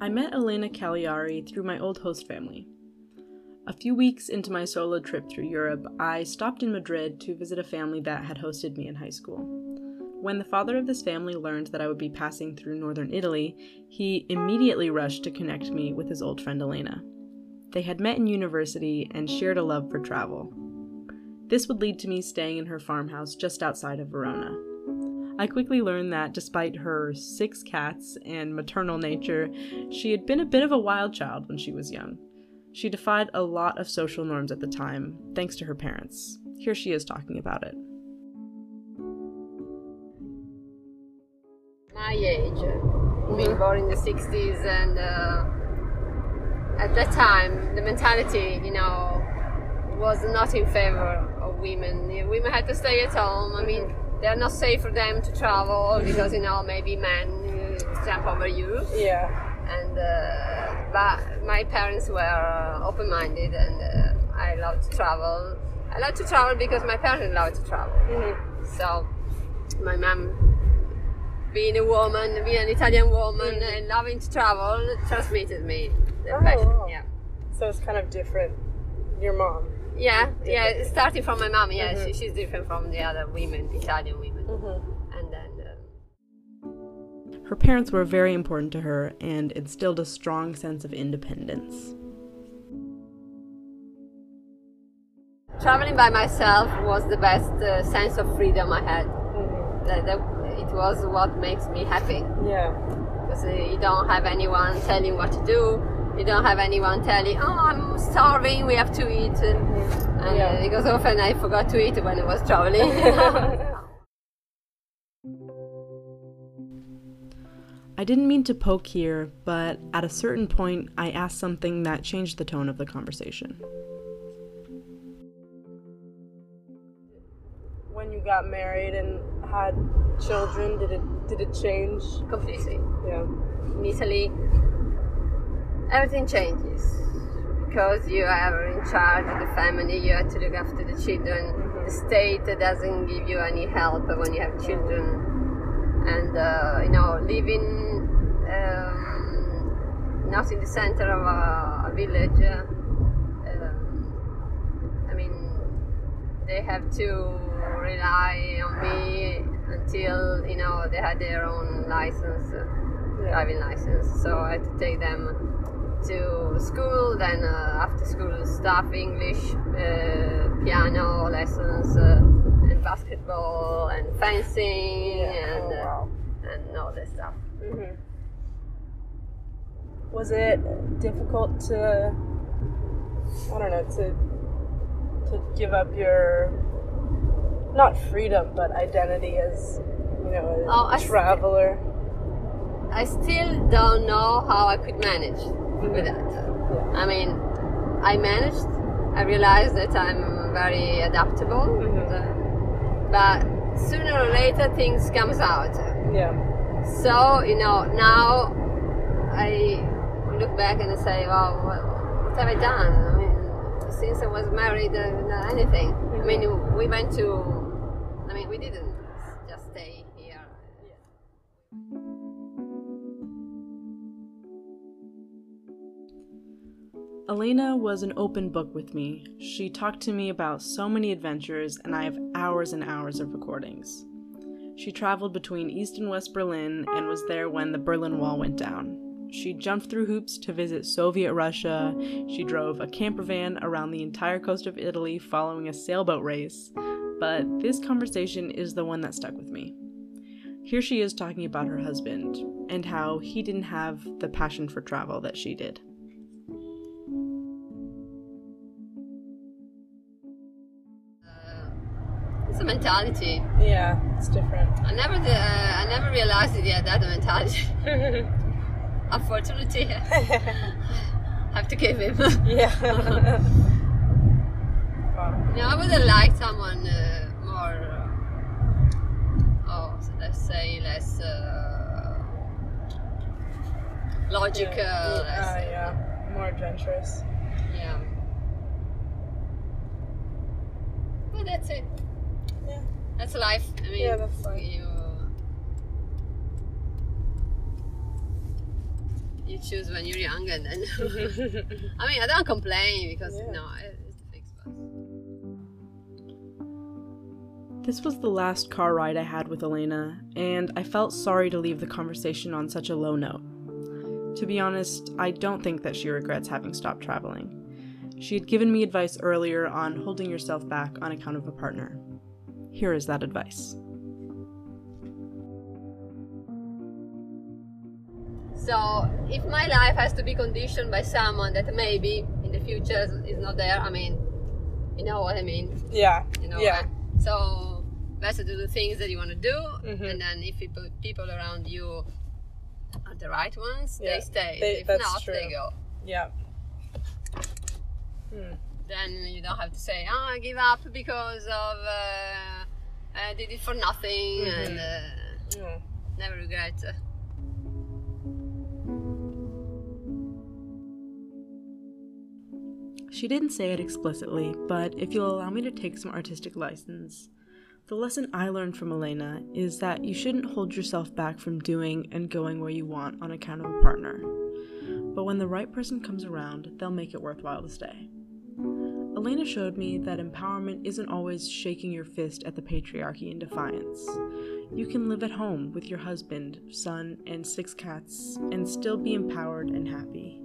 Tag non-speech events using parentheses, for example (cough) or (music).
I met Elena Cagliari through my old host family. A few weeks into my solo trip through Europe, I stopped in Madrid to visit a family that had hosted me in high school. When the father of this family learned that I would be passing through northern Italy, he immediately rushed to connect me with his old friend Elena. They had met in university and shared a love for travel. This would lead to me staying in her farmhouse just outside of Verona. I quickly learned that despite her six cats and maternal nature, she had been a bit of a wild child when she was young. She defied a lot of social norms at the time, thanks to her parents. Here she is talking about it. My age, being born in the 60s, and uh, at that time, the mentality, you know, was not in favor of women. Women had to stay at home. I mean, they're not safe for them to travel because you know maybe men jump over you. Yeah. And uh, but my parents were open-minded, and uh, I love to travel. I love to travel because my parents love to travel. Mm-hmm. So my mom, being a woman, being an Italian woman, Mm-hmm. and loving to travel, transmitted me the Oh, passion. wow. Yeah. So it's kind of different. Your mom. Yeah, yeah. Starting from my mom, yeah, Mhm. she, she's different from the other women, Italian women, Mm-hmm. and then. Um, Her parents were very important to her and instilled a strong sense of independence. traveling by myself was the best uh, sense of freedom I had. Mm-hmm. That, that it was what makes me happy Yeah. because uh, you don't have anyone telling what to do. You don't have anyone telling, "Oh, I'm starving. We have to eat." And, and Yeah. uh, because often I forgot to eat when I was traveling. (laughs) I didn't mean to poke here, but at a certain point, I asked something that changed the tone of the conversation. When you got married and had children, did it did it change? Completely. Yeah. in Italy, everything changes because you are in charge of the family. You have to look after the children. The state doesn't give you any help when you have children, and uh, you know living um, not in the center of a, a village. Uh, um, I mean, they have to rely on me until you know they had their own license uh, driving license. So I had to take them to school, then uh, after school stuff, English, uh, piano lessons, uh, and basketball, and fencing, and, uh, and all this stuff. Mm-hmm. Was it difficult to, I don't know, to to give up your not freedom but identity as you know a Oh, traveler? I still don't know how I could manage with that. I mean, I managed. I realized that I'm very adaptable, Mhm. but sooner or later things comes out. Yeah. So you know now I look back and I say, well, what, have I done? I mean, since I was married, uh, anything. I mean, we went to. I mean, we didn't Elena was an open book with me. She talked to me about so many adventures, and I have hours and hours of recordings. She traveled between East and West Berlin and was there when the Berlin Wall went down. She jumped through hoops to visit Soviet Russia. She drove a camper van around the entire coast of Italy following a sailboat race. But this conversation is the one that stuck with me. Here she is talking about her husband and how he didn't have the passion for travel that she did. A mentality. Yeah, it's different. I never, uh, I never realized it yet. That mentality. (laughs) Unfortunately, I (laughs) have to give him. yeah. (laughs) No, I would have liked someone uh, more, uh, oh, so let's say less uh, logical. yeah. less, Uh, yeah. More adventurous. yeah. But that's it. Yeah. That's life. I mean, Yeah, that's life. You, you choose when you're young, and then (laughs) I mean, I don't complain because Yeah. no, it's the fixed bus. This was the last car ride I had with Elena, and I felt sorry to leave the conversation on such a low note. To be honest, I don't think that she regrets having stopped traveling. She had given me advice earlier on holding yourself back on account of a partner. Here is that advice. So if my life has to be conditioned by someone that maybe in the future is not there, I mean, you know what I mean. Yeah. You know. Yeah. So better to do the things that you want to do, Mhm. and then if people people around you are the right ones, Yeah, they stay. they- if that's not, true. they go. Yeah. Hmm. Then you don't have to say, "Oh, I give up because of uh, I did it for nothing," Mhm. and uh, Yeah. never regret. She didn't say it explicitly, but if you'll allow me to take some artistic license, the lesson I learned from Elena is that you shouldn't hold yourself back from doing and going where you want on account of a partner. But when the right person comes around, they'll make it worthwhile to stay. Elena showed me that empowerment isn't always shaking your fist at the patriarchy in defiance. You can live at home with your husband, son, and six cats and still be empowered and happy.